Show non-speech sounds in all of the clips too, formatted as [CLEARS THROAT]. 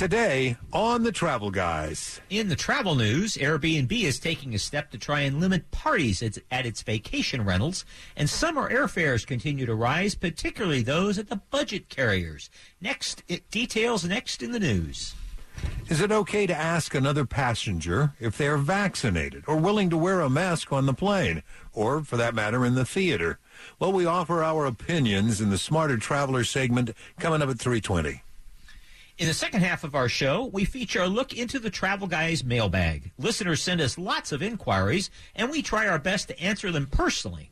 Today on the Travel Guys. In the travel news, Airbnb is taking a step to try and limit parties at, at its vacation rentals, and summer airfares continue to rise, particularly those at the budget carriers. Next, it details next in the news. Is it okay to ask another passenger if they are vaccinated or willing to wear a mask on the plane, or for that matter, in the theater? Well, we offer our opinions in the Smarter Traveler segment coming up at 320. In the second half of our show, we feature a look into the Travel Guys mailbag. Listeners send us lots of inquiries, and we try our best to answer them personally.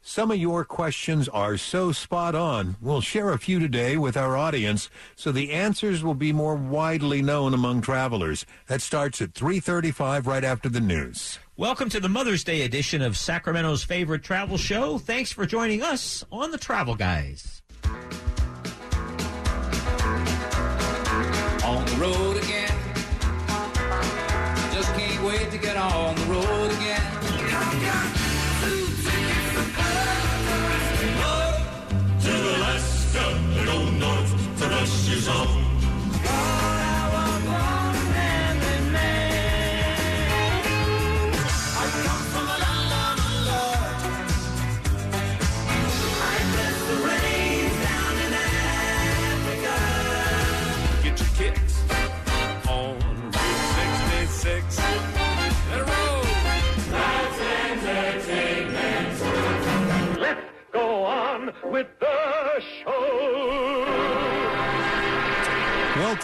Some of your questions are so spot on. We'll share a few today with our audience so the answers will be more widely known among travelers. That starts at 3:35 right after the news. Welcome to the Mother's Day edition of Sacramento's favorite travel show. Thanks for joining us on the Travel Guys. The road again. Just can't wait to get on the road again. To Alaska go north to Russia's own.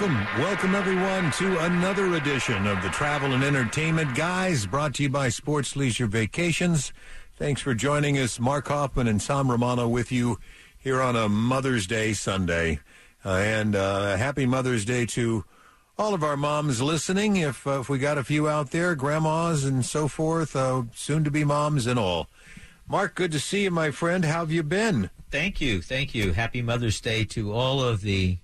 Welcome, welcome everyone to another edition of the Travel and Entertainment Guys, brought to you by Sports Leisure Vacations. Thanks for joining us, Mark Hoffman and Sam Romano, with you here on a Mother's Day Sunday, uh, and uh, happy Mother's Day to all of our moms listening. If uh, if we got a few out there, grandmas and so forth, uh, soon to be moms and all. Mark, good to see you, my friend. How have you been? Thank you, thank you. Happy Mother's Day to all of the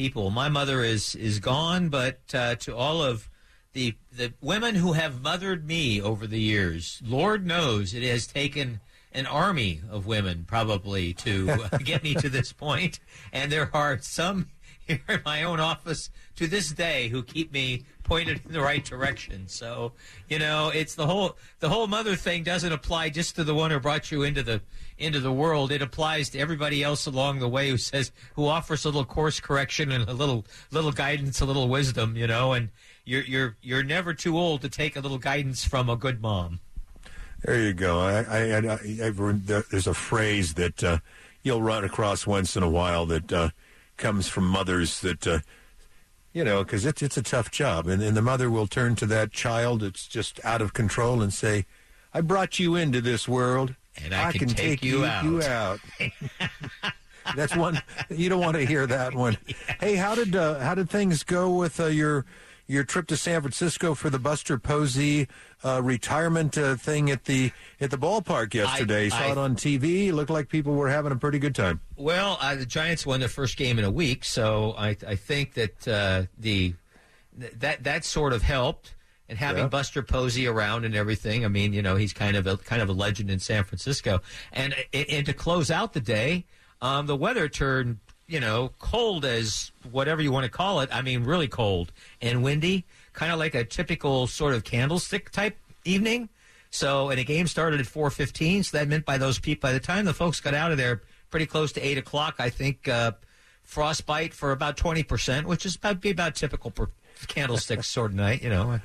people. My mother is is gone, but uh, to all of the the women who have mothered me over the years, Lord knows it has taken an army of women probably to uh, [LAUGHS] get me to this point. point, and there are some [LAUGHS] here in my own office to this day who keep me pointed in the right direction. So you know, it's the whole the whole mother thing doesn't apply just to the one who brought you into the into the world. It applies to everybody else along the way who says who offers a little course correction and a little little guidance, a little wisdom. You know, and you're you're you're never too old to take a little guidance from a good mom. There you go. I, I, I, heard there's a phrase that uh, you'll run across once in a while that uh, comes from mothers that, uh, you know, because it's it's a tough job, and, and the mother will turn to that child that's just out of control and say, "I brought you into this world, And I can take you out." you out." [LAUGHS] That's one you don't want to hear that one. [LAUGHS] Hey, how did uh, how did things go with uh, your your trip to San Francisco for the Buster Posey uh, retirement uh, thing at the at the ballpark yesterday? I, Saw I- it on TV. Looked like people were having a pretty good time. Well, uh, the Giants won their first game in a week, so I, I think that uh, the that that sort of helped. And having Yeah. Buster Posey around and everything, I mean, you know, he's kind of a kind of a legend in San Francisco. And and, to close out the day, um, the weather turned, you know, cold as whatever you want to call it. I mean, really cold and windy, kind of like a typical sort of candlestick type evening. So, and the game started at four fifteen. So that meant by those people, by the time the folks got out of there, pretty close to eight o'clock, I think uh, frostbite for about twenty percent, which is about be about typical per candlestick sort of night. You know,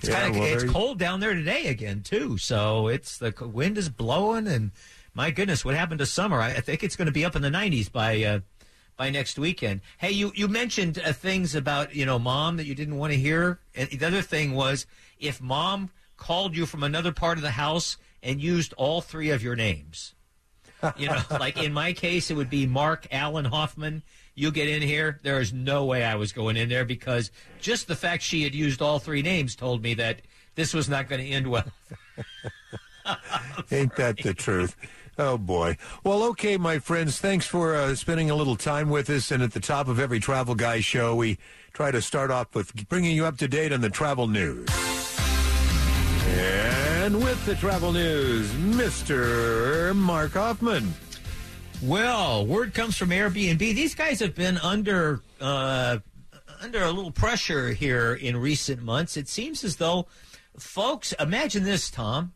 it's Yeah, kind of well, it's you- cold down there today again too. So it's the wind is blowing, and my goodness, what happened to summer? I, I think it's going to be up in the nineties by. Uh, by next weekend. Hey, you, you mentioned uh, things about, you know, mom that you didn't want to hear. And the other thing was if mom called you from another part of the house and used all three of your names. You know, [LAUGHS] like in my case, it would be Mark Allen Hoffman. You get in here. There is no way I was going in there because just the fact she had used all three names told me that this was not going to end well. [LAUGHS] Ain't that the truth? Oh boy. Well, okay, my friends. Thanks for uh, spending a little time with us. And at the top of every Travel Guy show, we try to start off with bringing you up to date on the travel news. And with the travel news, Mr. Mark Hoffman. Well, word comes from Airbnb. These guys have been under uh, under a little pressure here in recent months. It seems as though folks imagine this, Tom.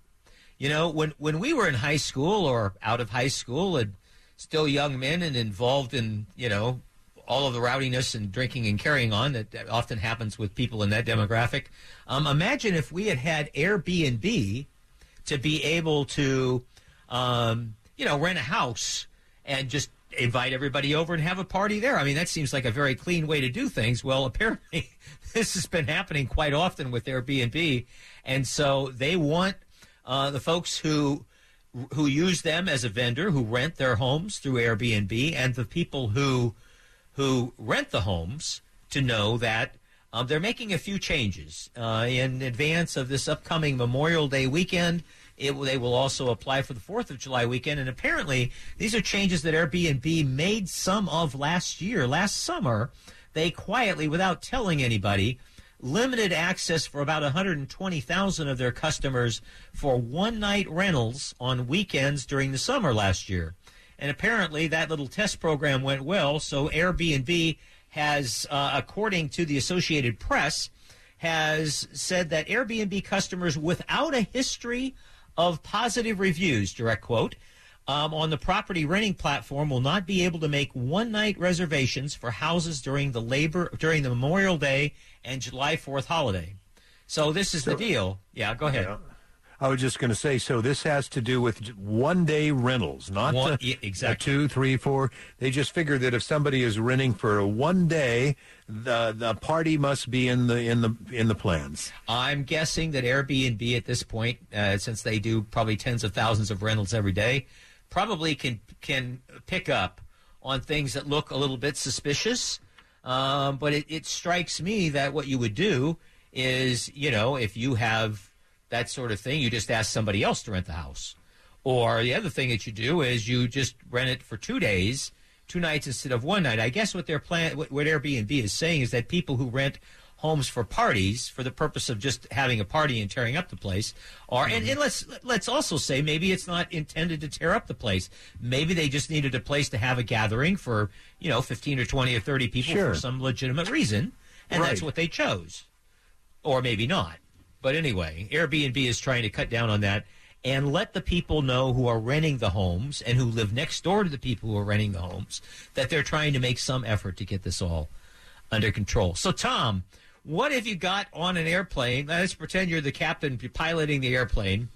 You know, when when we were in high school or out of high school and still young men and involved in you know all of the rowdiness and drinking and carrying on that, that often happens with people in that demographic. Um, imagine if we had had Airbnb to be able to, um, you know, rent a house and just invite everybody over and have a party there. I mean, that seems like a very clean way to do things. Well, [LAUGHS] apparently, this has been happening quite often with Airbnb, and so they want uh, the folks who who use them as a vendor, who rent their homes through Airbnb, and the people who who rent the homes to know that um, they're making a few changes uh, in advance of this upcoming Memorial Day weekend. It, they will also apply for the Fourth of July weekend, and apparently these are changes that Airbnb made some of last year, last summer. They quietly, without telling anybody, limited access for about 120,000 of their customers for one night rentals on weekends during the summer last year. And apparently that little test program went well. So Airbnb has, uh, according to the Associated Press, has said that Airbnb customers without a history of positive reviews, direct quote, um, on the property renting platform will not be able to make one night reservations for houses during the labor during the Memorial Day and July Fourth holiday. So this is the deal. Yeah, go ahead. Yeah. I was just going to say, so this has to do with one day rentals, not One- yeah, exactly. uh, two, three, four. They just figure that if somebody is renting for a one day, the the party must be in the in the in the plans. I'm guessing that Airbnb at this point, uh, since they do probably tens of thousands of rentals every day, probably can can pick up on things that look a little bit suspicious. Um, but it, it strikes me that what you would do is, you know, if you have that sort of thing, you just ask somebody else to rent the house. Or the other thing that you do is you just rent it for two days, two nights instead of one night. I guess what their plan, what, what Airbnb is saying is that people who rent homes for parties for the purpose of just having a party and tearing up the place are and, and let's let's also say maybe it's not intended to tear up the place maybe they just needed a place to have a gathering for you know 15 or 20 or 30 people Sure. for some legitimate reason and that's what they chose or maybe not. But anyway, Airbnb is trying to cut down on that and let the people know who are renting the homes and who live next door to the people who are renting the homes that they're trying to make some effort to get this all under control. So, Tom, what if you got on an airplane? Let's pretend you're the captain piloting the airplane,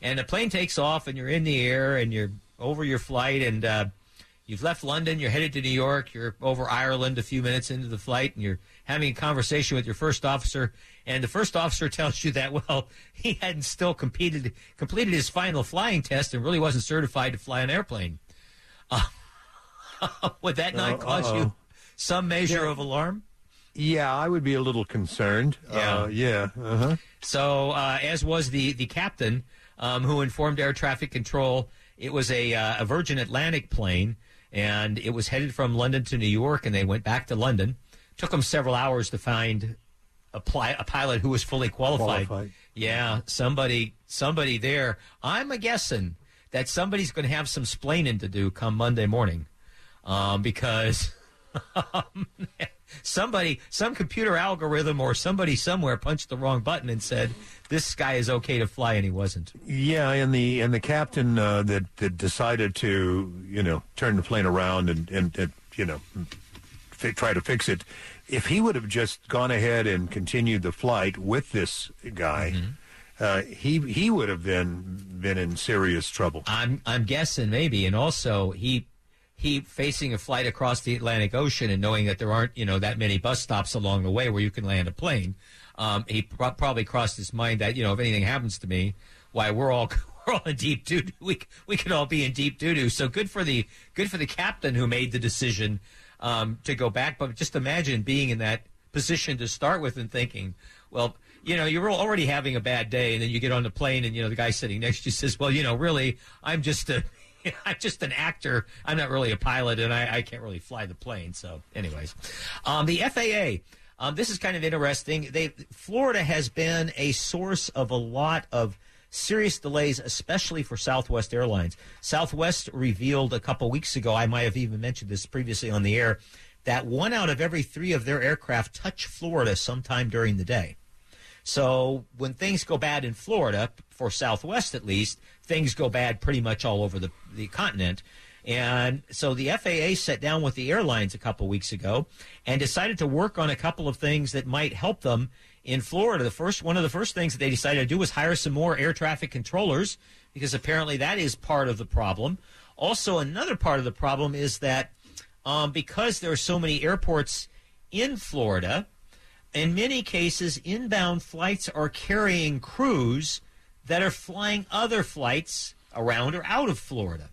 and the plane takes off, and you're in the air, and you're over your flight, and uh, you've left London, you're headed to New York, you're over Ireland a few minutes into the flight, and you're having a conversation with your first officer, and the first officer [LAUGHS] tells you that well, he hadn't still completed completed his final flying test and really wasn't certified to fly an airplane. Uh, [LAUGHS] would that not Uh, cause you uh-oh. some measure of alarm? Yeah, I would be a little concerned. Yeah. uh, yeah. Uh-huh. So, uh, as was the the captain um, who informed air traffic control, it was a, uh, a Virgin Atlantic plane, and it was headed from London to New York, and they went back to London. Took them several hours to find a, pli- a pilot who was fully qualified. Qualified. Yeah, somebody somebody there. I'm a guessing that somebody's going to have some splaining to do come Monday morning, um, because [LAUGHS] somebody, some computer algorithm or somebody somewhere punched the wrong button and said this guy is okay to fly, and he wasn't. Yeah, and the and the captain uh, that that decided to you know turn the plane around and and, and you know try to fix it. If he would have just gone ahead and continued the flight with this guy, uh, he he would have been been in serious trouble. I'm I'm guessing maybe, and also he he facing a flight across the Atlantic Ocean and knowing that there aren't you know that many bus stops along the way where you can land a plane. Um, he pro- probably crossed his mind that you know if anything happens to me, why we're all [LAUGHS] we're all in deep doo doo. We we could all be in deep doo doo. So good for the good for the captain who made the decision um, to go back. But just imagine being in that position to start with and thinking, well, you know, you're already having a bad day, and then you get on the plane, and you know the guy sitting next to you [LAUGHS] says, "Well, you know, really, I'm just a." [LAUGHS] I'm just an actor. I'm not really a pilot, and I, I can't really fly the plane. So, anyways, um, the FAA. Um, this is kind of interesting. They Florida has been a source of a lot of serious delays, especially for Southwest Airlines. Southwest revealed a couple weeks ago, I might have even mentioned this previously on the air, that one out of every three of their aircraft touch Florida sometime during the day. So when things go bad in Florida, for Southwest at least, things go bad pretty much all over the, the continent. And so the FAA sat down with the airlines a couple weeks ago and decided to work on a couple of things that might help them in Florida. The first one of the first things that they decided to do was hire some more air traffic controllers because apparently that is part of the problem. Also, another part of the problem is that um, because there are so many airports in Florida, in many cases, inbound flights are carrying crews that are flying other flights around or out of Florida.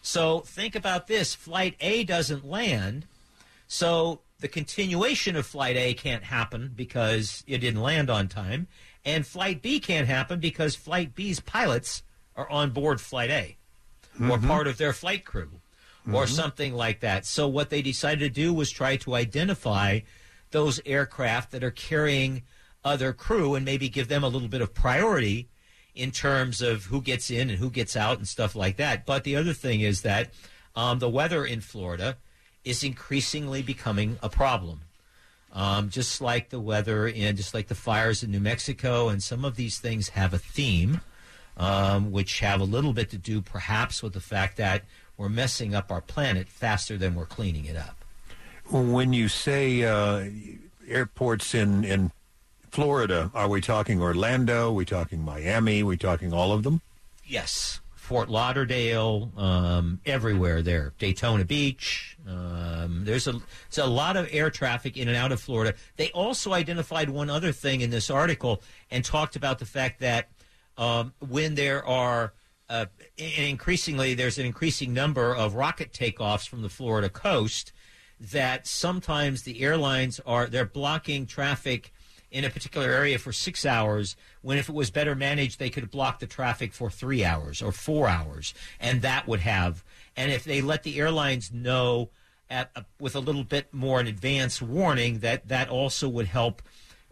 So think about this Flight A doesn't land, so the continuation of Flight A can't happen because it didn't land on time, and Flight B can't happen because Flight B's pilots are on board Flight A or part of their flight crew or something like that. So what they decided to do was try to identify those aircraft that are carrying other crew and maybe give them a little bit of priority in terms of who gets in and who gets out and stuff like that. But the other thing is that um, the weather in Florida is increasingly becoming a problem. Um, just like the weather and just like the fires in New Mexico, and some of these things have a theme, um, which have a little bit to do perhaps with the fact that we're messing up our planet faster than we're cleaning it up. When you say uh, airports in, in Florida, are we talking Orlando? Are we talking Miami? Are we talking all of them? Yes, Fort Lauderdale, um, everywhere there. Daytona Beach. Um, there's a there's a lot of air traffic in and out of Florida. They also identified one other thing in this article and talked about the fact that um, when there are uh, increasingly there's an increasing number of rocket takeoffs from the Florida coast that sometimes the airlines are they're blocking traffic in a particular area for six hours when if it was better managed they could block the traffic for three hours or four hours and that would have and if they let the airlines know at a, with a little bit more in advance warning that that also would help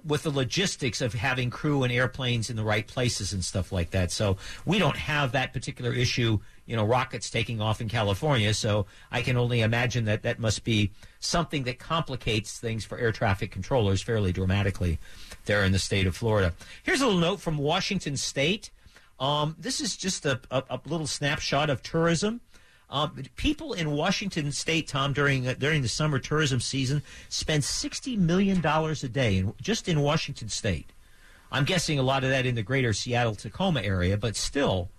with the logistics of having crew and airplanes in the right places and stuff like that. So we don't have that particular issue, you know, rockets taking off in California. So I can only imagine that that must be something that complicates things for air traffic controllers fairly dramatically there in the state of Florida. Here's a little note from Washington State. Um, this is just a, a, a little snapshot of tourism. Um, people in Washington State, Tom, during uh, during the summer tourism season, spend sixty million dollars a day, in, just in Washington State. I'm guessing a lot of that in the greater Seattle Tacoma area, but still,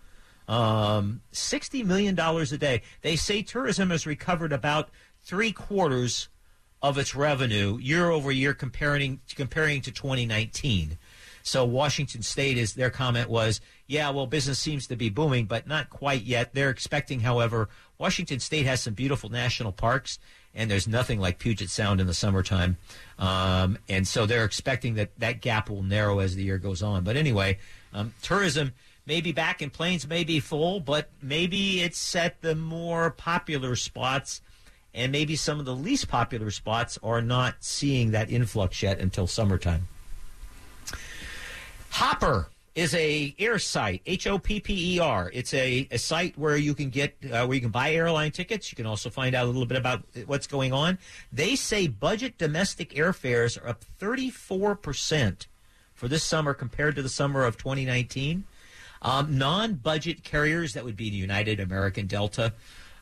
um, sixty million dollars a day. They say tourism has recovered about three quarters of its revenue year over year, comparing comparing to 2019. So Washington State is their comment was, yeah, well, business seems to be booming, but not quite yet. They're expecting, however, Washington State has some beautiful national parks, and there's nothing like Puget Sound in the summertime. Um, and so they're expecting that that gap will narrow as the year goes on. But anyway, um, tourism may be back in planes may be full, but maybe it's at the more popular spots. And maybe some of the least popular spots are not seeing that influx yet until summertime. Hopper is a air site, H O P P E R. It's a, a site where you can get uh, where you can buy airline tickets. You can also find out a little bit about what's going on. They say budget domestic airfares are up 34 percent for this summer compared to the summer of 2019. Um, non-budget carriers that would be the United, American, Delta,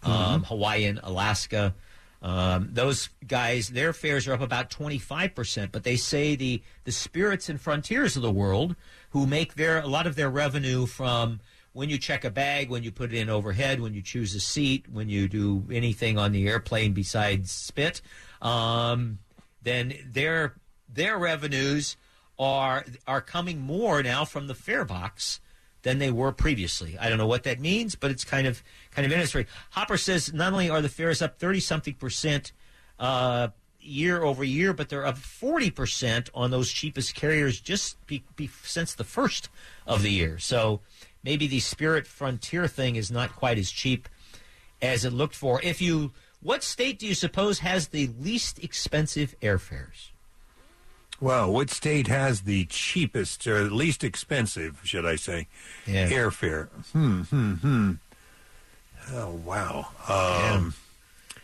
um, Hawaiian, Alaska. Um, those guys, their fares are up about 25%, but they say the, the spirits and frontiers of the world who make their, a lot of their revenue from when you check a bag, when you put it in overhead, when you choose a seat, when you do anything on the airplane besides spit, um, then their, their revenues are, are coming more now from the fare box than they were previously. I don't know what that means, but it's kind of kind of interesting. Hopper says not only are the fares up thirty something percent uh, year over year, but they're up forty percent on those cheapest carriers just be, be, since the first of the year. So maybe the Spirit Frontier thing is not quite as cheap as it looked for. If you, what state do you suppose has the least expensive airfares? Well, what state has the cheapest or least expensive, should I say, Yeah. airfare? Hmm, hmm, hmm. Oh, wow. Um,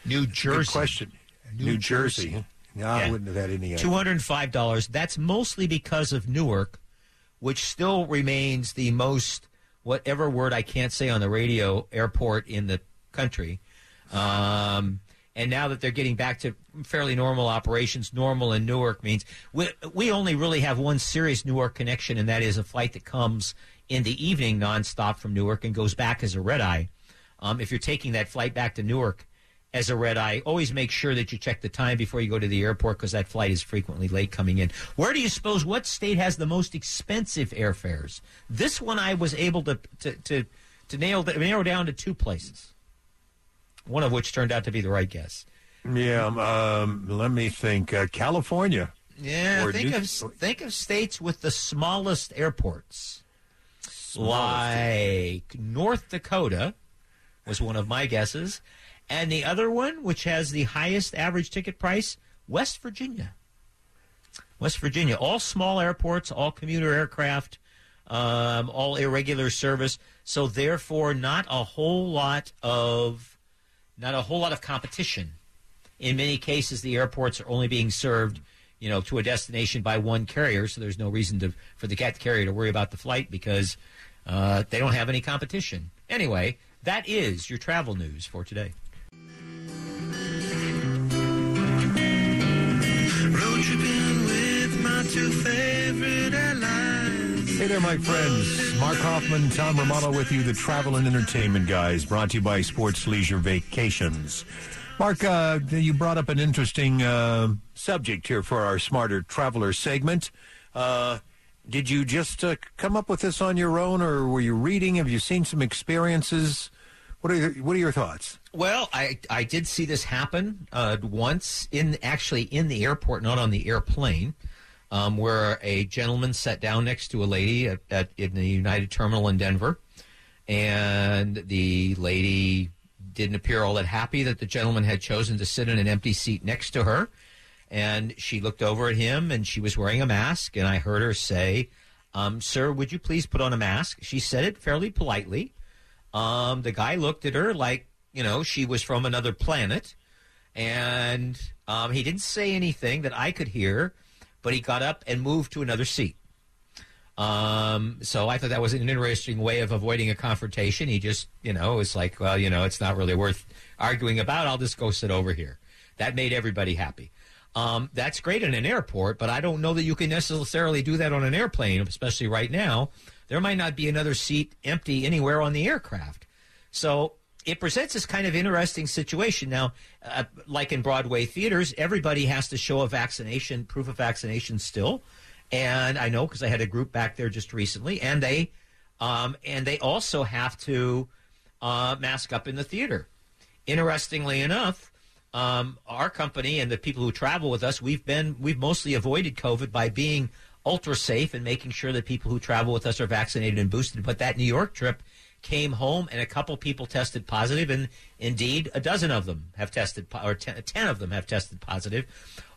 New Good Jersey. question. New New, Jersey. Jersey. No, I Yeah. wouldn't have had any. Two hundred and five dollars. That's mostly because of Newark, which still remains the most whatever word I can't say on the radio airport in the country. Um, and now that they're getting back to fairly normal operations, normal in Newark means we we only really have one serious Newark connection, and that is a flight that comes in the evening nonstop from Newark and goes back as a red eye. Um, if you're taking that flight back to Newark as a red eye, always make sure that you check the time before you go to the airport because that flight is frequently late coming in. Where do you suppose what state has the most expensive airfares? This one I was able to to to, to nail narrow down to two places. One of which turned out to be the right guess. Yeah, um, let me think. Uh, California. Yeah, Or think New- of think of states with the smallest airports. Like North Dakota was one of my guesses, and the other one, which has the highest average ticket price, West Virginia. West Virginia, all small airports, all commuter aircraft, um, all irregular service. So therefore, not a whole lot of not a whole lot of competition. In many cases the airports are only being served you know to a destination by one carrier so there's no reason to for the cat carrier to worry about the flight because uh, they don't have any competition. Anyway that is your travel news for today. Road tripping with my two favorite airlines. Hey there, my friends. Mark Hoffman, Tom Romano with you, the Travel and Entertainment Guys, brought to you by Sports Leisure Vacations. Mark, uh, you brought up an interesting uh, subject here for our Smarter Traveler segment. Uh, did you just uh, come up with this on your own, or were you reading? Have you seen some experiences? What are your, what are your thoughts? Well, I I did see this happen uh, once in actually in the airport, not on the airplane, um, where a gentleman sat down next to a lady at, at in the United Terminal in Denver, and the lady didn't appear all that happy that the gentleman had chosen to sit in an empty seat next to her, and she looked over at him, and she was wearing a mask, and I heard her say, um, "Sir, would you please put on a mask?" She said it fairly politely. Um, the guy looked at her like, you know, she was from another planet. And um, he didn't say anything that I could hear, but he got up and moved to another seat. Um, so I thought that was an interesting way of avoiding a confrontation. He just, you know, was like, well, you know, it's not really worth arguing about. I'll just go sit over here. That made everybody happy. Um, that's great in an airport, but I don't know that you can necessarily do that on an airplane, especially right now. There might not be another seat empty anywhere on the aircraft. So it presents this kind of interesting situation. Now, uh, like in Broadway theaters, everybody has to show a vaccination, proof of vaccination still. And I know because I had a group back there just recently, and they, um, and they also have to uh, mask up in the theater. Interestingly enough, um, our company and the people who travel with us, we've been we've mostly avoided COVID by being ultra safe and making sure that people who travel with us are vaccinated and boosted. But that New York trip came home and a couple people tested positive, and indeed a dozen of them have tested, or ten, 10 of them have tested positive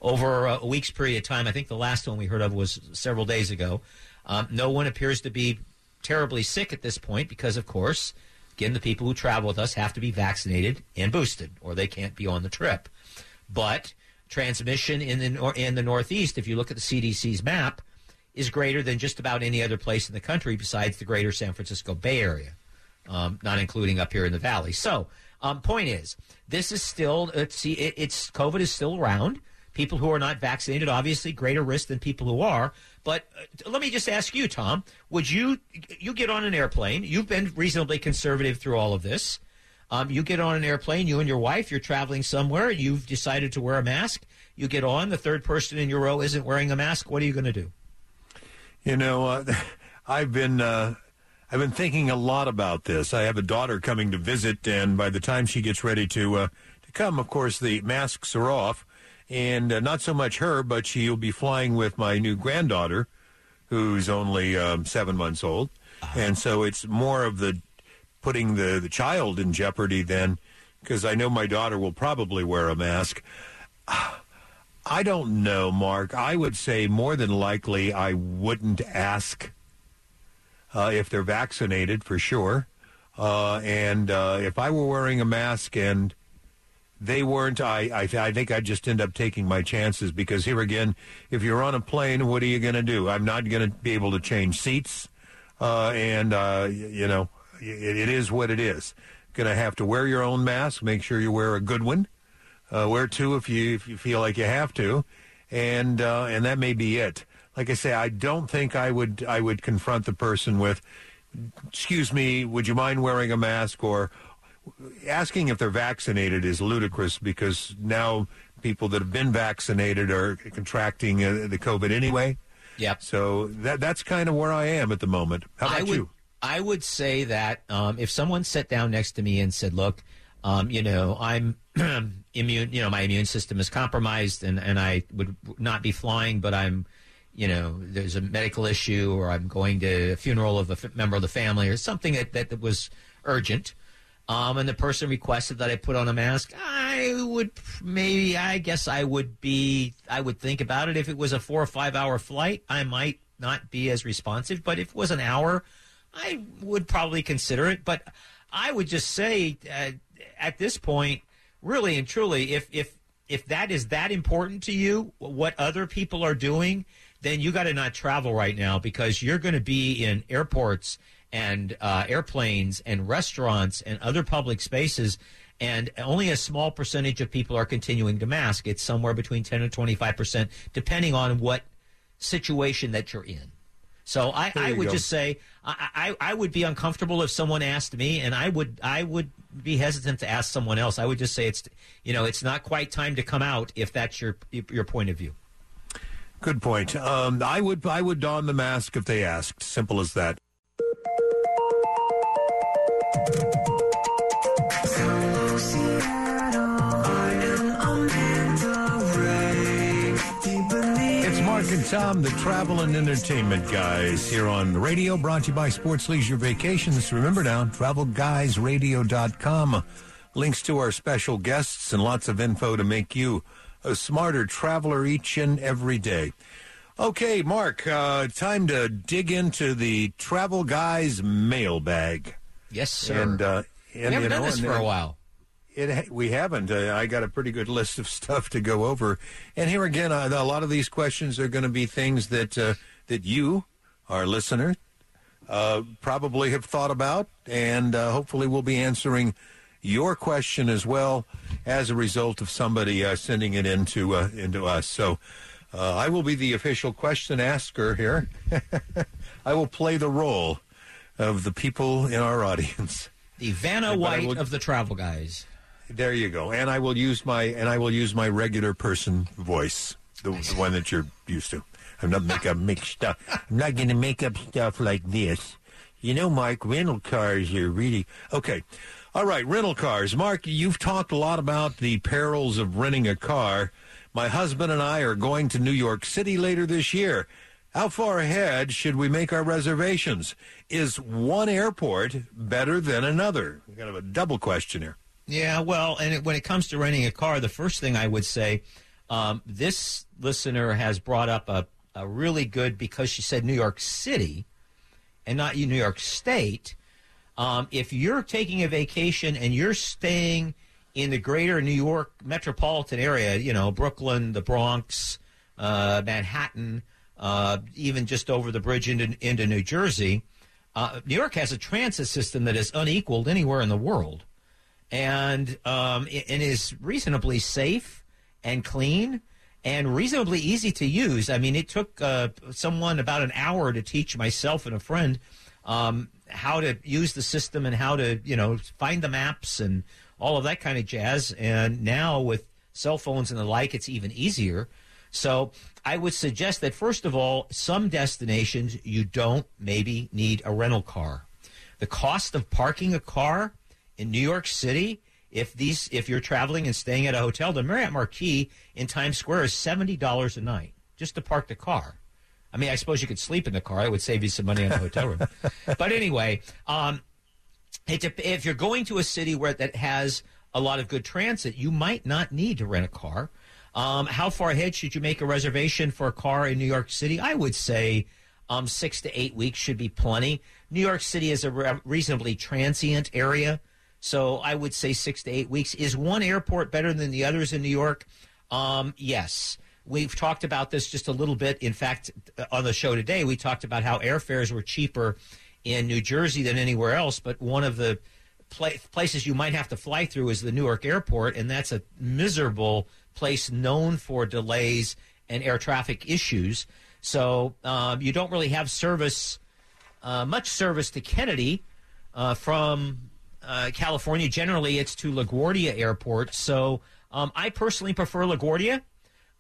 over a week's period of time. I think the last one we heard of was several days ago. Um, no one appears to be terribly sick at this point because, of course, again, the people who travel with us have to be vaccinated and boosted, or they can't be on the trip. But transmission in the in the Northeast, if you look at the CDC's map, is greater than just about any other place in the country besides the greater San Francisco Bay Area, um, not including up here in the valley. So, um, point is, this is still it's, see, it, it's COVID is still around. People who are not vaccinated, obviously, greater risk than people who are. But uh, let me just ask you, Tom: Would you you get on an airplane? You've been reasonably conservative through all of this. Um, you get on an airplane, you and your wife, you're traveling somewhere, you've decided to wear a mask. You get on, the third person in your row isn't wearing a mask. What are you going to do? You know, uh, [LAUGHS] I've been uh, I've been thinking a lot about this. I have a daughter coming to visit, and by the time she gets ready to uh, to come, of course, the masks are off, and uh, not so much her, but she'll be flying with my new granddaughter, who's only um, seven months old, and so it's more of the putting the the child in jeopardy than because I know my daughter will probably wear a mask. [SIGHS] I don't know, Mark. I would say more than likely I wouldn't ask if they're vaccinated for sure. Uh, and uh, if I were wearing a mask and they weren't, I, I, I think I'd just end up taking my chances because here again, if you're on a plane, what are you going to do? I'm not going to be able to change seats. Uh, and, uh, you know, it, it is what it is. Going to have to wear your own mask. Make sure you wear a good one. Uh, wear two if you if you feel like you have to, and uh, and that may be it. Like I say, I don't think I would I would confront the person with, "Excuse me, would you mind wearing a mask?" or asking if they're vaccinated is ludicrous because now people that have been vaccinated are contracting uh, the COVID anyway. Yep. So that that's kind of where I am at the moment. How about I would, you? I would say that um, if someone sat down next to me and said, "Look, um, you know, I'm [CLEARS THROAT] immune. You know, my immune system is compromised, and and I would not be flying, but I'm." You know, there's a medical issue, or I'm going to a funeral of a f- member of the family, or something that, that, that was urgent. Um, and the person requested that I put on a mask. I would maybe, I guess I would be, I would think about it. If it was a four or five hour flight, I might not be as responsive. But if it was an hour, I would probably consider it. But I would just say uh, at this point, really and truly, if if if that is that important to you, what other people are doing, then you got to not travel right now because you're going to be in airports and uh, airplanes and restaurants and other public spaces. And only a small percentage of people are continuing to mask. It's somewhere between 10 and 25 percent, depending on what situation that you're in. So I, I would go. just say I, I, I would be uncomfortable if someone asked me, and I would I would be hesitant to ask someone else. I would just say it's you know it's not quite time to come out if that's your your point of view. Good point. Um, I would I would don the mask if they asked. Simple as that. It's Mark and Tom, the travel and entertainment guys, here on the radio, brought to you by Sports Leisure Vacations. Remember now, travelguysradio.com. Links to our special guests and lots of info to make you a smarter traveler each and every day. Okay, Mark, uh, time to dig into the Travel Guys mailbag. Yes, sir. And, uh, we and haven't you done know, this for a while. it, we haven't. Uh, I got a pretty good list of [LAUGHS] stuff to go over, and here again, uh, a lot of these questions are going to be things that uh, that you, our listener, uh, probably have thought about, and uh, hopefully, we'll be answering your question as well as a result of somebody uh, sending it into uh, into us. So. Uh, I will be the official question asker here. [LAUGHS] I will play the role of the people in our audience. The Vanna White will- of the travel guys. There you go. And I will use my and I will use my regular person voice, the, the one that you're used to. I'm not make up stuff. I'm not going to make up stuff like this. You know, Mike, rental cars are really okay. All right, rental cars. Mark, you've talked a lot about the perils of renting a car. My husband and I are going to New York City later this year. How far ahead should we make our reservations? Is one airport better than another? Kind of a double question here. Yeah, well, and it, when it comes to renting a car, the first thing I would say, um, this listener has brought up a, a really good because she said New York City and not New York State. Um, if you're taking a vacation and you're staying in the greater New York metropolitan area, you know, Brooklyn, the Bronx, uh, Manhattan, uh, even just over the bridge into, into New Jersey, uh, New York has a transit system that is unequaled anywhere in the world and um, and is reasonably safe and clean and reasonably easy to use. I mean, it took uh, someone about an hour to teach myself and a friend um, how to use the system and how to you know find the maps and all of that kind of jazz. And now with cell phones and the like, it's even easier. So I would suggest that first of all, some destinations you don't maybe need a rental car. The cost of parking a car in New York City, if these if you're traveling and staying at a hotel, the Marriott Marquis in Times Square is seventy dollars a night just to park the car. I mean, I suppose you could sleep in the car. I would save you some money on the hotel room. [LAUGHS] but anyway, um, it, if you're going to a city where that has a lot of good transit, you might not need to rent a car. Um, how far ahead should you make a reservation for a car in New York City? I would say um, six to eight weeks should be plenty. New York City is a re- reasonably transient area, so I would say six to eight weeks. Is one airport better than the others in New York? Um, yes. We've talked about this just a little bit. In fact, on the show today, we talked about how airfares were cheaper in New Jersey than anywhere else, but one of the pla- places you might have to fly through is the Newark airport, and that's a miserable place known for delays and air traffic issues. So um, you don't really have service, uh, much service to Kennedy uh, from uh, California. Generally, it's to LaGuardia Airport. So um, I personally prefer LaGuardia.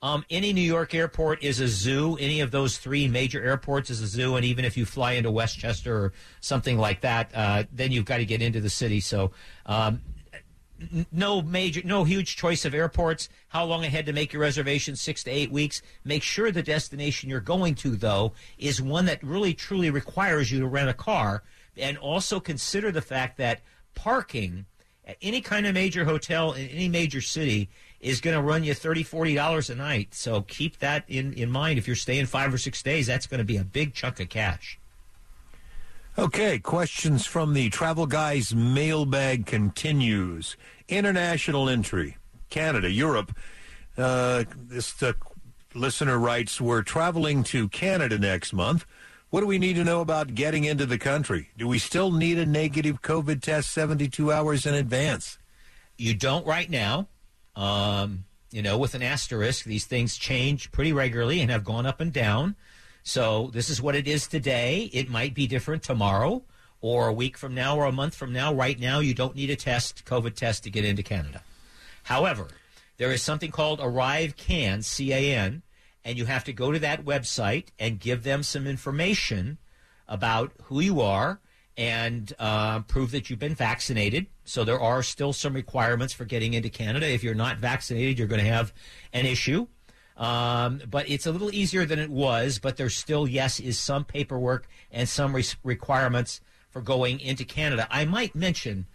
Um, any New York airport is a zoo. Any of those three major airports is a zoo. And even if you fly into Westchester or something like that, uh, then you've got to get into the city. So um, no major, no huge choice of airports. How long ahead to make your reservation? Six to eight weeks. Make sure the destination you're going to, though, is one that really truly requires you to rent a car. And also consider the fact that parking at any kind of major hotel in any major city is going to run you $30, $40 a night. So keep that in, in mind. If you're staying five or six days, that's going to be a big chunk of cash. Okay, questions from the Travel Guys mailbag continues. International entry, Canada, Europe. Uh, this uh, listener writes, We're traveling to Canada next month. What do we need to know about getting into the country? Do we still need a negative COVID test 72 hours in advance? You don't right now. Um, you know, with an asterisk, these things change pretty regularly and have gone up and down. So this is what it is today. It might be different tomorrow or a week from now or a month from now. Right now, you don't need a test, COVID test, to get into Canada. However, there is something called ArriveCAN, C A N, and you have to go to that website and give them some information about who you are and uh, prove that you've been vaccinated. So there are still some requirements for getting into Canada. If you're not vaccinated, you're going to have an issue. Um, but it's a little easier than it was. But there still, yes, is some paperwork and some re- requirements for going into Canada. I might mention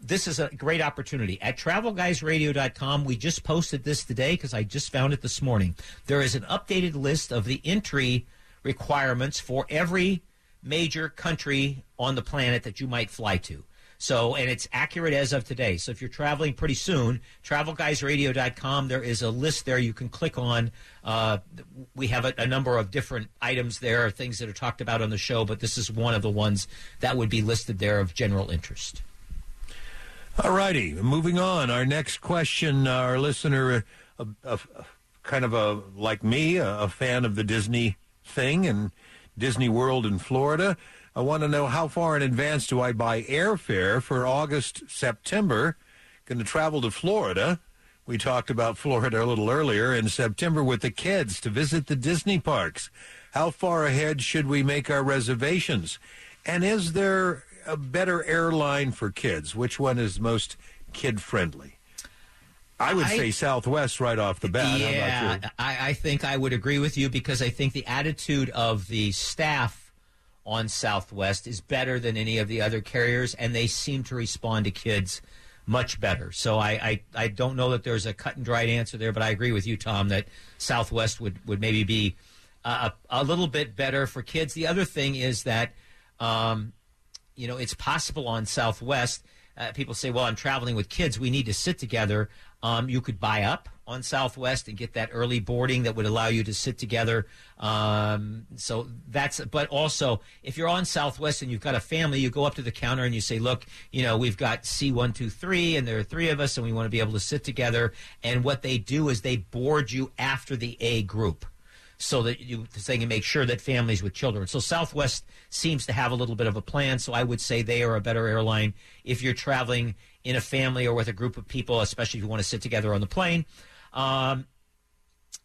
this is a great opportunity. At travelguysradio.com, we just posted this today because I just found it this morning. There is an updated list of the entry requirements for every major country on the planet that you might fly to. So, and it's accurate as of today. So, if you're traveling pretty soon, travelguysradio.com, there is a list there you can click on. Uh, we have a, a number of different items there, things that are talked about on the show, but this is one of the ones that would be listed there of general interest. All righty, moving on. Our next question, our listener, uh, kind of a like me, a fan of the Disney thing and Disney World in Florida. I want to know how far in advance do I buy airfare for August, September? Going to travel to Florida. We talked about Florida a little earlier in September with the kids to visit the Disney parks. How far ahead should we make our reservations? And is there a better airline for kids? Which one is most kid friendly? I would I- say Southwest right off the bat. Yeah? I, I think I would agree with you because I think the attitude of the staff on Southwest is better than any of the other carriers, and they seem to respond to kids much better. So I, I, I don't know that there's a cut and dried answer there, but I agree with you, Tom, that Southwest would, would maybe be a, a little bit better for kids. The other thing is that, um, you know, it's possible on Southwest. Uh, people say, well, I'm traveling with kids. We need to sit together. Um, you could buy up on Southwest and get that early boarding that would allow you to sit together. Um, so that's, but also if you're on Southwest and you've got a family, you go up to the counter and you say, look, you know, we've got C123 and there are three of us and we want to be able to sit together. And what they do is they board you after the A group so that you so they can make sure that families with children. So Southwest seems to have a little bit of a plan. So I would say they are a better airline if you're traveling in a family or with a group of people, especially if you want to sit together on the plane. Um,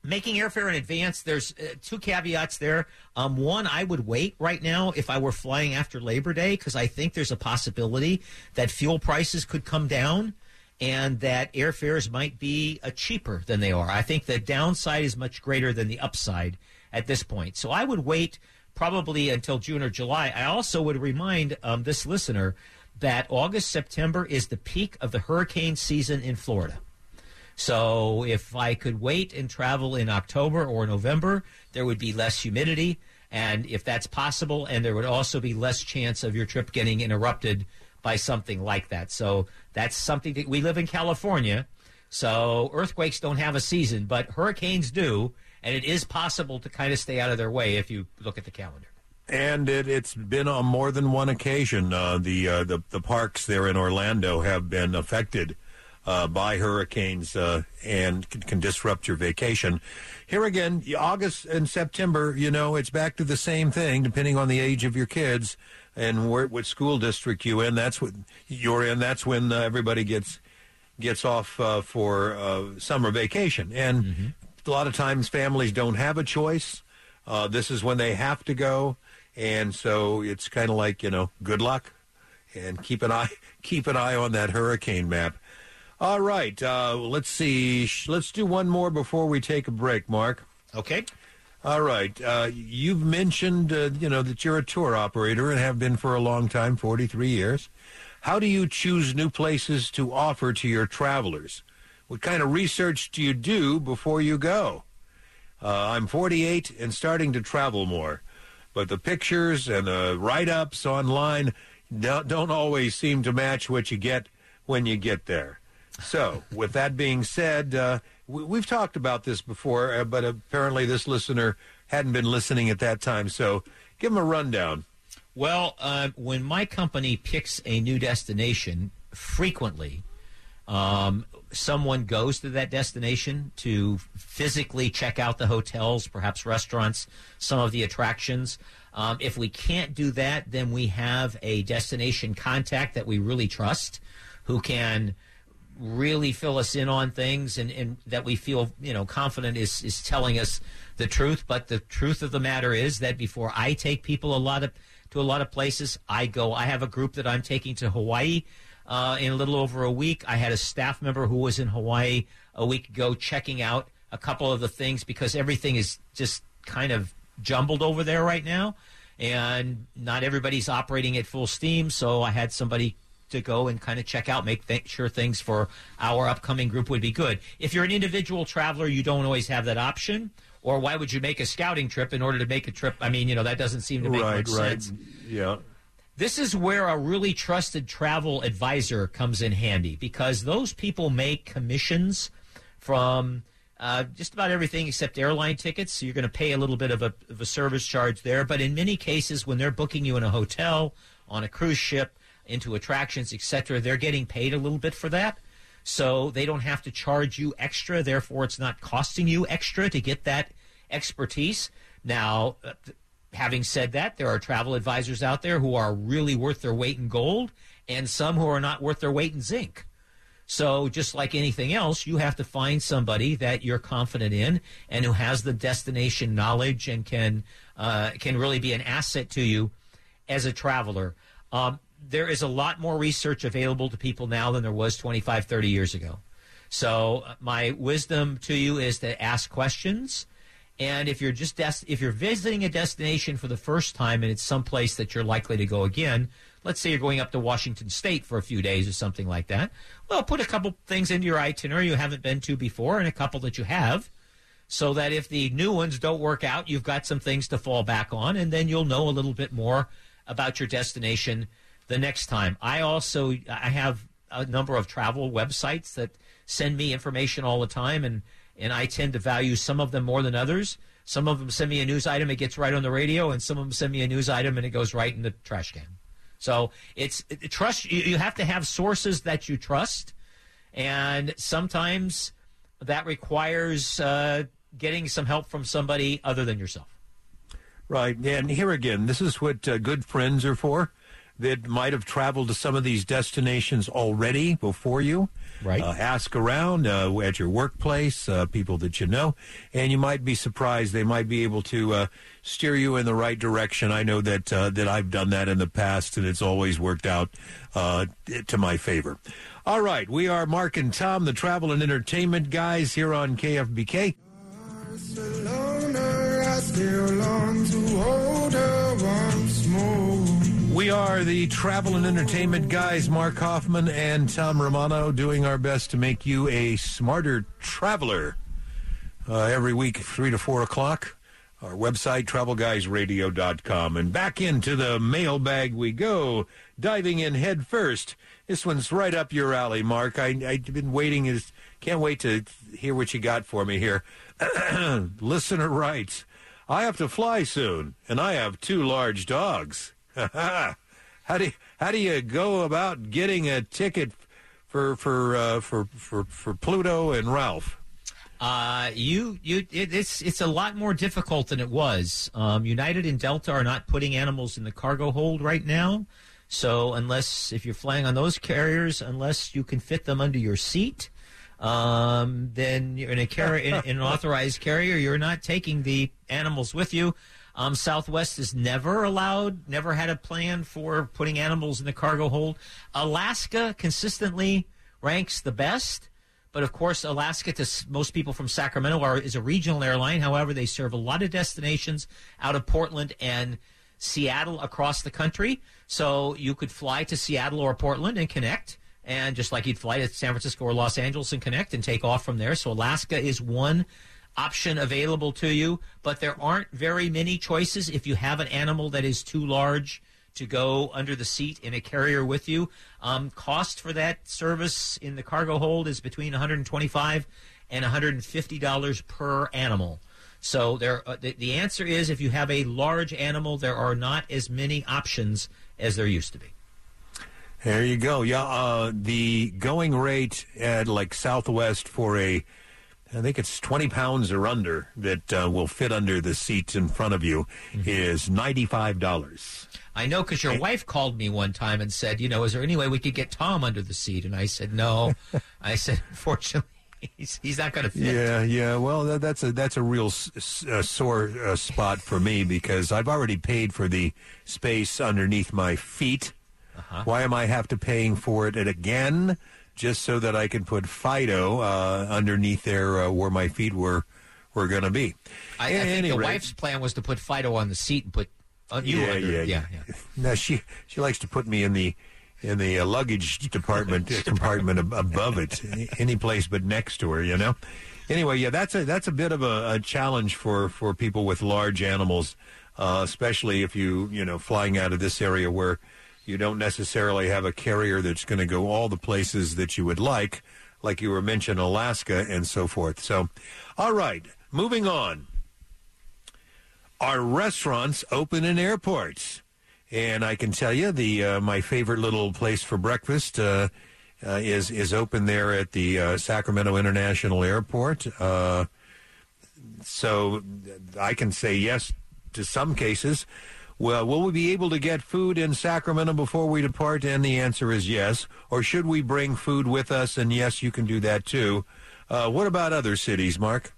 making airfare in advance, there's uh, two caveats there. Um, one, I would wait right now if I were flying after Labor Day because I think there's a possibility that fuel prices could come down and that airfares might be uh, cheaper than they are. I think the downside is much greater than the upside at this point. So I would wait probably until June or July. I also would remind um, this listener that August, September is the peak of the hurricane season in Florida. So if I could wait and travel in October or November, there would be less humidity. And if that's possible, and there would also be less chance of your trip getting interrupted by something like that. So that's something that we live in California. So earthquakes don't have a season, but hurricanes do. And it is possible to kind of stay out of their way if you look at the calendar. And it, it's been on more than one occasion. Uh, the, uh, the the parks there in Orlando have been affected uh, by hurricanes uh, and can, can disrupt your vacation. Here again, August and September, you know, it's back to the same thing, depending on the age of your kids and where, what school district you in. That's what you're in. That's when uh, everybody gets gets off uh, for uh, summer vacation, and a lot of times families don't have a choice. Uh, this is when they have to go, and so it's kind of like you know, good luck, and keep an eye [LAUGHS] keep an eye on that hurricane map. All right, uh, let's see. Let's do one more before we take a break, Mark. Okay. All right. Uh, you've mentioned, uh, you know, that you're a tour operator and have been for a long time, 43 years. How do you choose new places to offer to your travelers? What kind of research do you do before you go? Uh, I'm 48 and starting to travel more, but the pictures and the write-ups online don't, don't always seem to match what you get when you get there. So, with that being said, uh, we, we've talked about this before, uh, but apparently this listener hadn't been listening at that time. So, give him a rundown. Well, uh, when my company picks a new destination, frequently um, someone goes to that destination to physically check out the hotels, perhaps restaurants, some of the attractions. Um, if we can't do that, then we have a destination contact that we really trust who can really fill us in on things and, and that we feel you know confident is is telling us the truth. But the truth of the matter is that before I take people a lot of to a lot of places I go. I have a group that I'm taking to Hawaii uh, in a little over a week. I had a staff member who was in Hawaii a week ago checking out a couple of the things because everything is just kind of jumbled over there right now. And not everybody's operating at full steam. So I had somebody to go and kind of check out, make th- sure things for our upcoming group would be good. If you're an individual traveler, you don't always have that option. Or why would you make a scouting trip in order to make a trip? I mean, you know, that doesn't seem to make right, much right. sense. Yeah. This is where a really trusted travel advisor comes in handy because those people make commissions from uh, just about everything except airline tickets. So you're going to pay a little bit of a, of a service charge there. But in many cases, when they're booking you in a hotel, on a cruise ship, into attractions, etc., they're getting paid a little bit for that. So they don't have to charge you extra. Therefore, it's not costing you extra to get that expertise. Now, uh, having said that, there are travel advisors out there who are really worth their weight in gold and some who are not worth their weight in zinc. So, just like anything else, you have to find somebody that you're confident in and who has the destination knowledge and can uh, can really be an asset to you as a traveler. Um, there is a lot more research available to people now than there was 25, 30 years ago. So, uh, my wisdom to you is to ask questions. And if you're just des- if you're visiting a destination for the first time and it's someplace that you're likely to go again, let's say you're going up to Washington State for a few days or something like that. Well, put a couple things into your itinerary you haven't been to before and a couple that you have, so that if the new ones don't work out, you've got some things to fall back on, and then you'll know a little bit more about your destination the next time. I also I have a number of travel websites that send me information all the time, and and I tend to value some of them more than others. Some of them send me a news item, it gets right on the radio, and some of them send me a news item and it goes right in the trash can. So it's it, trust. You, you have to have sources that you trust, and sometimes that requires uh, getting some help from somebody other than yourself. Right. And here again, this is what uh, good friends are for that might have traveled to some of these destinations already before you. Right. Uh, ask around uh, at your workplace, uh, people that you know, and you might be surprised. They might be able to uh, steer you in the right direction. I know that uh, that I've done that in the past, and it's always worked out uh, to my favor. All right, we are Mark and Tom, the travel and entertainment guys here on KFBK. I We are the travel and entertainment guys, Mark Hoffman and Tom Romano, doing our best to make you a smarter traveler uh, every week, 3 to 4 o'clock. Our website, travelguysradio.com. And back into the mailbag we go, diving in head first. This one's right up your alley, Mark. I, I've been waiting, is can't wait to hear what you got for me here. [CLEARS THROAT] Listener writes, I have to fly soon, and I have two large dogs. [LAUGHS] how do you, how do you go about getting a ticket for for uh, for, for for Pluto and Ralph? Uh, you you it, it's it's a lot more difficult than it was. Um, United and Delta are not putting animals in the cargo hold right now. So unless if you're flying on those carriers, unless you can fit them under your seat, um, then you're in a carrier in, in an [LAUGHS] authorized carrier. You're not taking the animals with you. Um, Southwest has never allowed, never had a plan for putting animals in the cargo hold. Alaska consistently ranks the best. But of course, Alaska to most people from Sacramento are, is a regional airline. However, they serve a lot of destinations out of Portland and Seattle across the country. So you could fly to Seattle or Portland and connect. And just like you'd fly to San Francisco or Los Angeles and connect and take off from there. So Alaska is one option available to you, but there aren't very many choices if you have an animal that is too large to go under the seat in a carrier with you. Um, cost for that service in the cargo hold is between 125 and 150 dollars per animal. So there, uh, the, the answer is if you have a large animal, there are not as many options as there used to be. There you go. Yeah, uh, the going rate at like Southwest for a, I think it's twenty pounds or under that uh, will fit under the seats in front of you is ninety five dollars. I know because your wife called me one time and said, you know, is there any way we could get Tom under the seat? And I said, no. [LAUGHS] I said, unfortunately, he's, he's not going to fit. Yeah, yeah. Well, that, that's a that's a real s- s- uh, sore uh, spot for me [LAUGHS] because I've already paid for the space underneath my feet. Uh-huh. Why am I have to paying for it again? Just so that I can put Fido uh, underneath there uh, where my feet were were going to be. I, I think any the rate- wife's plan was to put Fido on the seat and put uh, you yeah, under. yeah, yeah, yeah. No, she she likes to put me in the in the uh, luggage department uh, compartment ab- above it, any place but next to her. You know. Anyway, yeah, that's a that's a bit of a, a challenge for for people with large animals, uh, especially if you you know flying out of this area where you don't necessarily have a carrier that's going to go all the places that you would like, like you were mentioning Alaska and so forth. So, all right, moving on. Are restaurants open in airports? And I can tell you, the uh, my favorite little place for breakfast uh, uh, is is open there at the uh, Sacramento International Airport. Uh, so I can say yes to some cases. Well, will we be able to get food in Sacramento before we depart? And the answer is yes. Or should we bring food with us? And yes, you can do that too. Uh, what about other cities, Mark?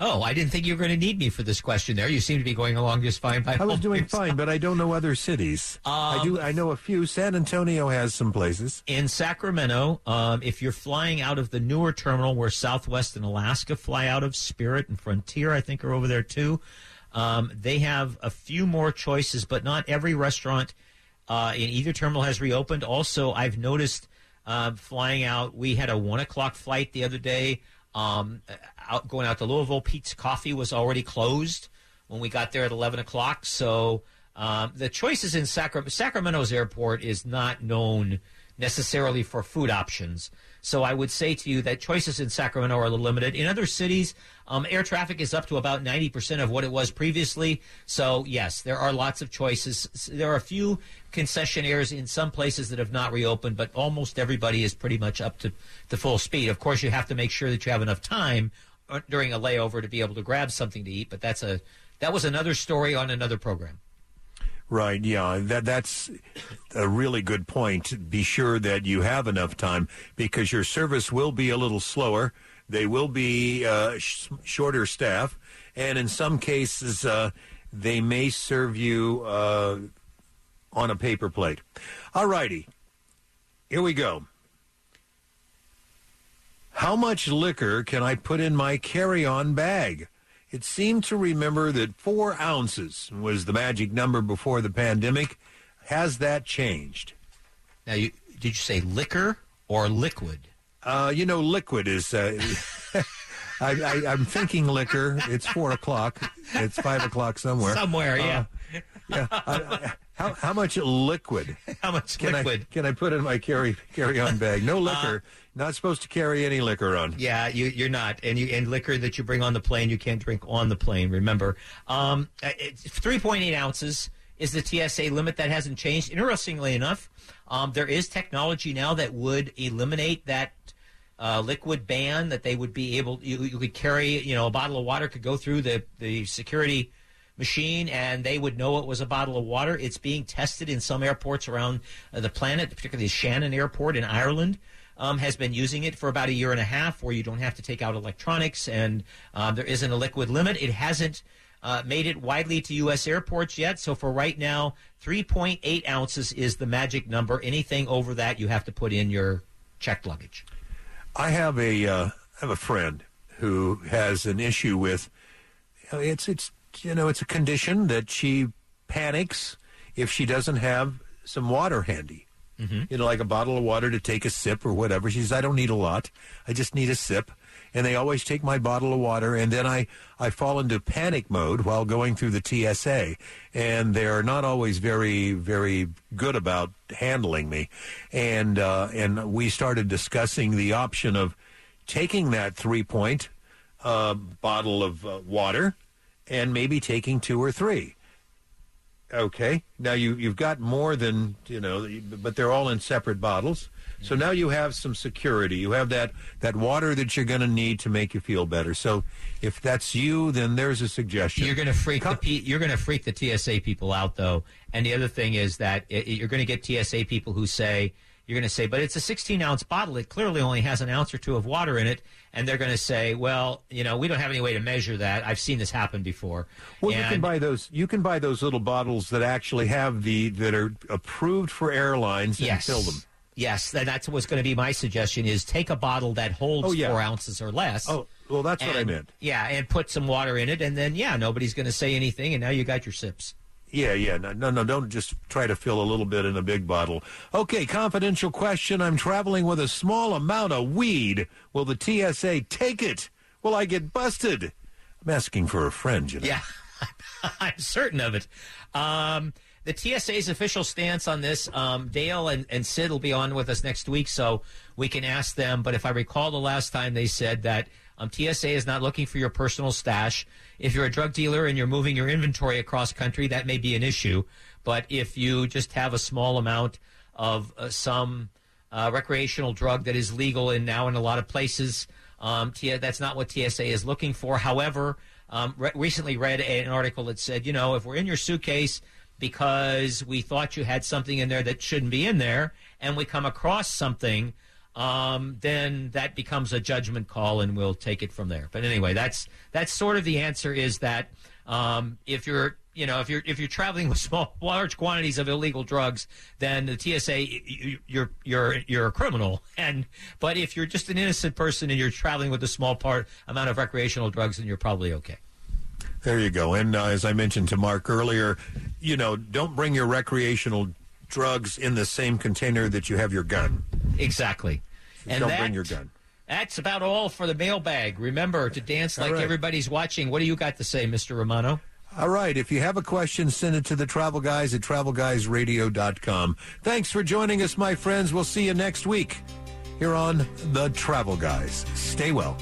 Oh, I didn't think you were going to need me for this question. There, you seem to be going along just fine. By I was doing means. fine, but I don't know other cities. I do. I know a few. San Antonio has some places. in Sacramento, um, if you're flying out of the newer terminal where Southwest and Alaska fly out of, Spirit and Frontier, I think, are over there too. Um, they have a few more choices, but not every restaurant uh, in either terminal has reopened. Also, I've noticed uh, flying out. We had a one o'clock flight the other day. Um, out going out to Louisville, Peet's Coffee was already closed when we got there at eleven o'clock. So um, the choices in Sacra- Sacramento's airport is not known necessarily for food options. So I would say to you that choices in Sacramento are a little limited. In other cities, um, air traffic is up to about 90% of what it was previously. So, yes, there are lots of choices. There are a few concessionaires in some places that have not reopened, but almost everybody is pretty much up to the full speed. Of course, you have to make sure that you have enough time uh, during a layover to be able to grab something to eat, but that's a that was another story on another program. Right. Yeah. That that's a really good point. Be sure that you have enough time because your service will be a little slower. They will be uh, sh- shorter staff, and in some cases, uh, they may serve you uh, on a paper plate. All righty. Here we go. How much liquor can I put in my carry-on bag? It seemed to remember that four ounces was the magic number before the pandemic. Has that changed? Now, you did you say liquor or liquid? Uh, you know, liquid is. Uh, [LAUGHS] I, I, I'm thinking liquor. It's four o'clock. It's five o'clock somewhere. Somewhere, yeah. Uh, yeah. I, I, how how much liquid? [LAUGHS] How much Can liquid? Uh, I can I put in my carry carry on bag? No liquor. Not supposed to carry any liquor on. Yeah, you, you're not, and you and liquor that you bring on the plane, you can't drink on the plane. Remember, um, three point eight ounces is the TSA limit. That hasn't changed. Interestingly enough, um, there is technology now that would eliminate that uh, liquid ban. That they would be able, you, you could carry, you know, a bottle of water could go through the the security machine and they would know it was a bottle of water. It's being tested in some airports around uh, the planet, particularly Shannon Airport in Ireland. Um, has been using it for about a year and a half, where you don't have to take out electronics and um, there isn't a liquid limit. It hasn't uh, made it widely to U.S. airports yet. So for right now, 3.8 ounces is the magic number. Anything over that, you have to put in your checked luggage. I have a uh, I have a friend who has an issue with it's it's you know it's a condition that she panics if she doesn't have some water handy. You know, like a bottle of water to take a sip or whatever. She says, "I don't need a lot. I just need a sip." And they always take my bottle of water, and then I I fall into panic mode while going through the TSA, and they're not always very very good about handling me. And uh, and we started discussing the option of taking that three point uh, bottle of uh, water and maybe taking two or three. Okay. Now you you've got more than you know, but they're all in separate bottles. So now you have some security. You have that that water that you're going to need to make you feel better. So if that's you, then there's a suggestion. You're going to freak Com- the P- you're going to freak the TSA people out though. And the other thing is that it, you're going to get TSA people who say you're going to say, but it's a 16 ounce bottle. It clearly only has an ounce or two of water in it, and they're going to say, well, you know, we don't have any way to measure that. I've seen this happen before. Well, you can buy those. You can buy those little bottles that actually have the that are approved for airlines and yes. fill them. Yes, and that's what's going to be my suggestion: is take a bottle that holds Oh, yeah. four ounces or less. Oh, well, that's what I meant. Yeah, and put some water in it, and then yeah, nobody's going to say anything, and now you got your sips. Yeah, yeah. No, no, no, don't just try to fill a little bit in a big bottle. Okay, confidential question. I'm traveling with a small amount of weed. Will the TSA take it? Will I get busted? I'm asking for a friend, you know. Yeah, [LAUGHS] I'm certain of it. Um, the TSA's official stance on this, um, Dale and, and Sid will be on with us next week, so we can ask them. But if I recall the last time they said that um, TSA is not looking for your personal stash. If you're a drug dealer and you're moving your inventory across country, that may be an issue. But if you just have a small amount of uh, some uh, recreational drug that is legal and now in a lot of places, um, T- that's not what TSA is looking for. However, um, re- recently read an article that said, you know, if we're in your suitcase because we thought you had something in there that shouldn't be in there, and we come across something, um, then that becomes a judgment call, and we'll take it from there. But anyway, that's that's sort of the answer. Is that um, if you're you know if you're if you're traveling with [LAUGHS] small large quantities of illegal drugs, then the TSA you're you're you're a criminal. [LAUGHS] And but if you're just an innocent person and you're traveling with a small part amount of recreational drugs, then you're probably okay. There you go. And uh, as I mentioned to Mark earlier, you know, don't bring your recreational drugs in the same container that you have your gun. Exactly. And don't that- bring your gun. That's about all for the mailbag. Remember to dance like right. everybody's watching. What do you got to say, Mr. Romano? All right. If you have a question, send it to the travel guys at travelguysradio.com. Thanks for joining us, my friends. We'll see you next week here on The Travel Guys. Stay well.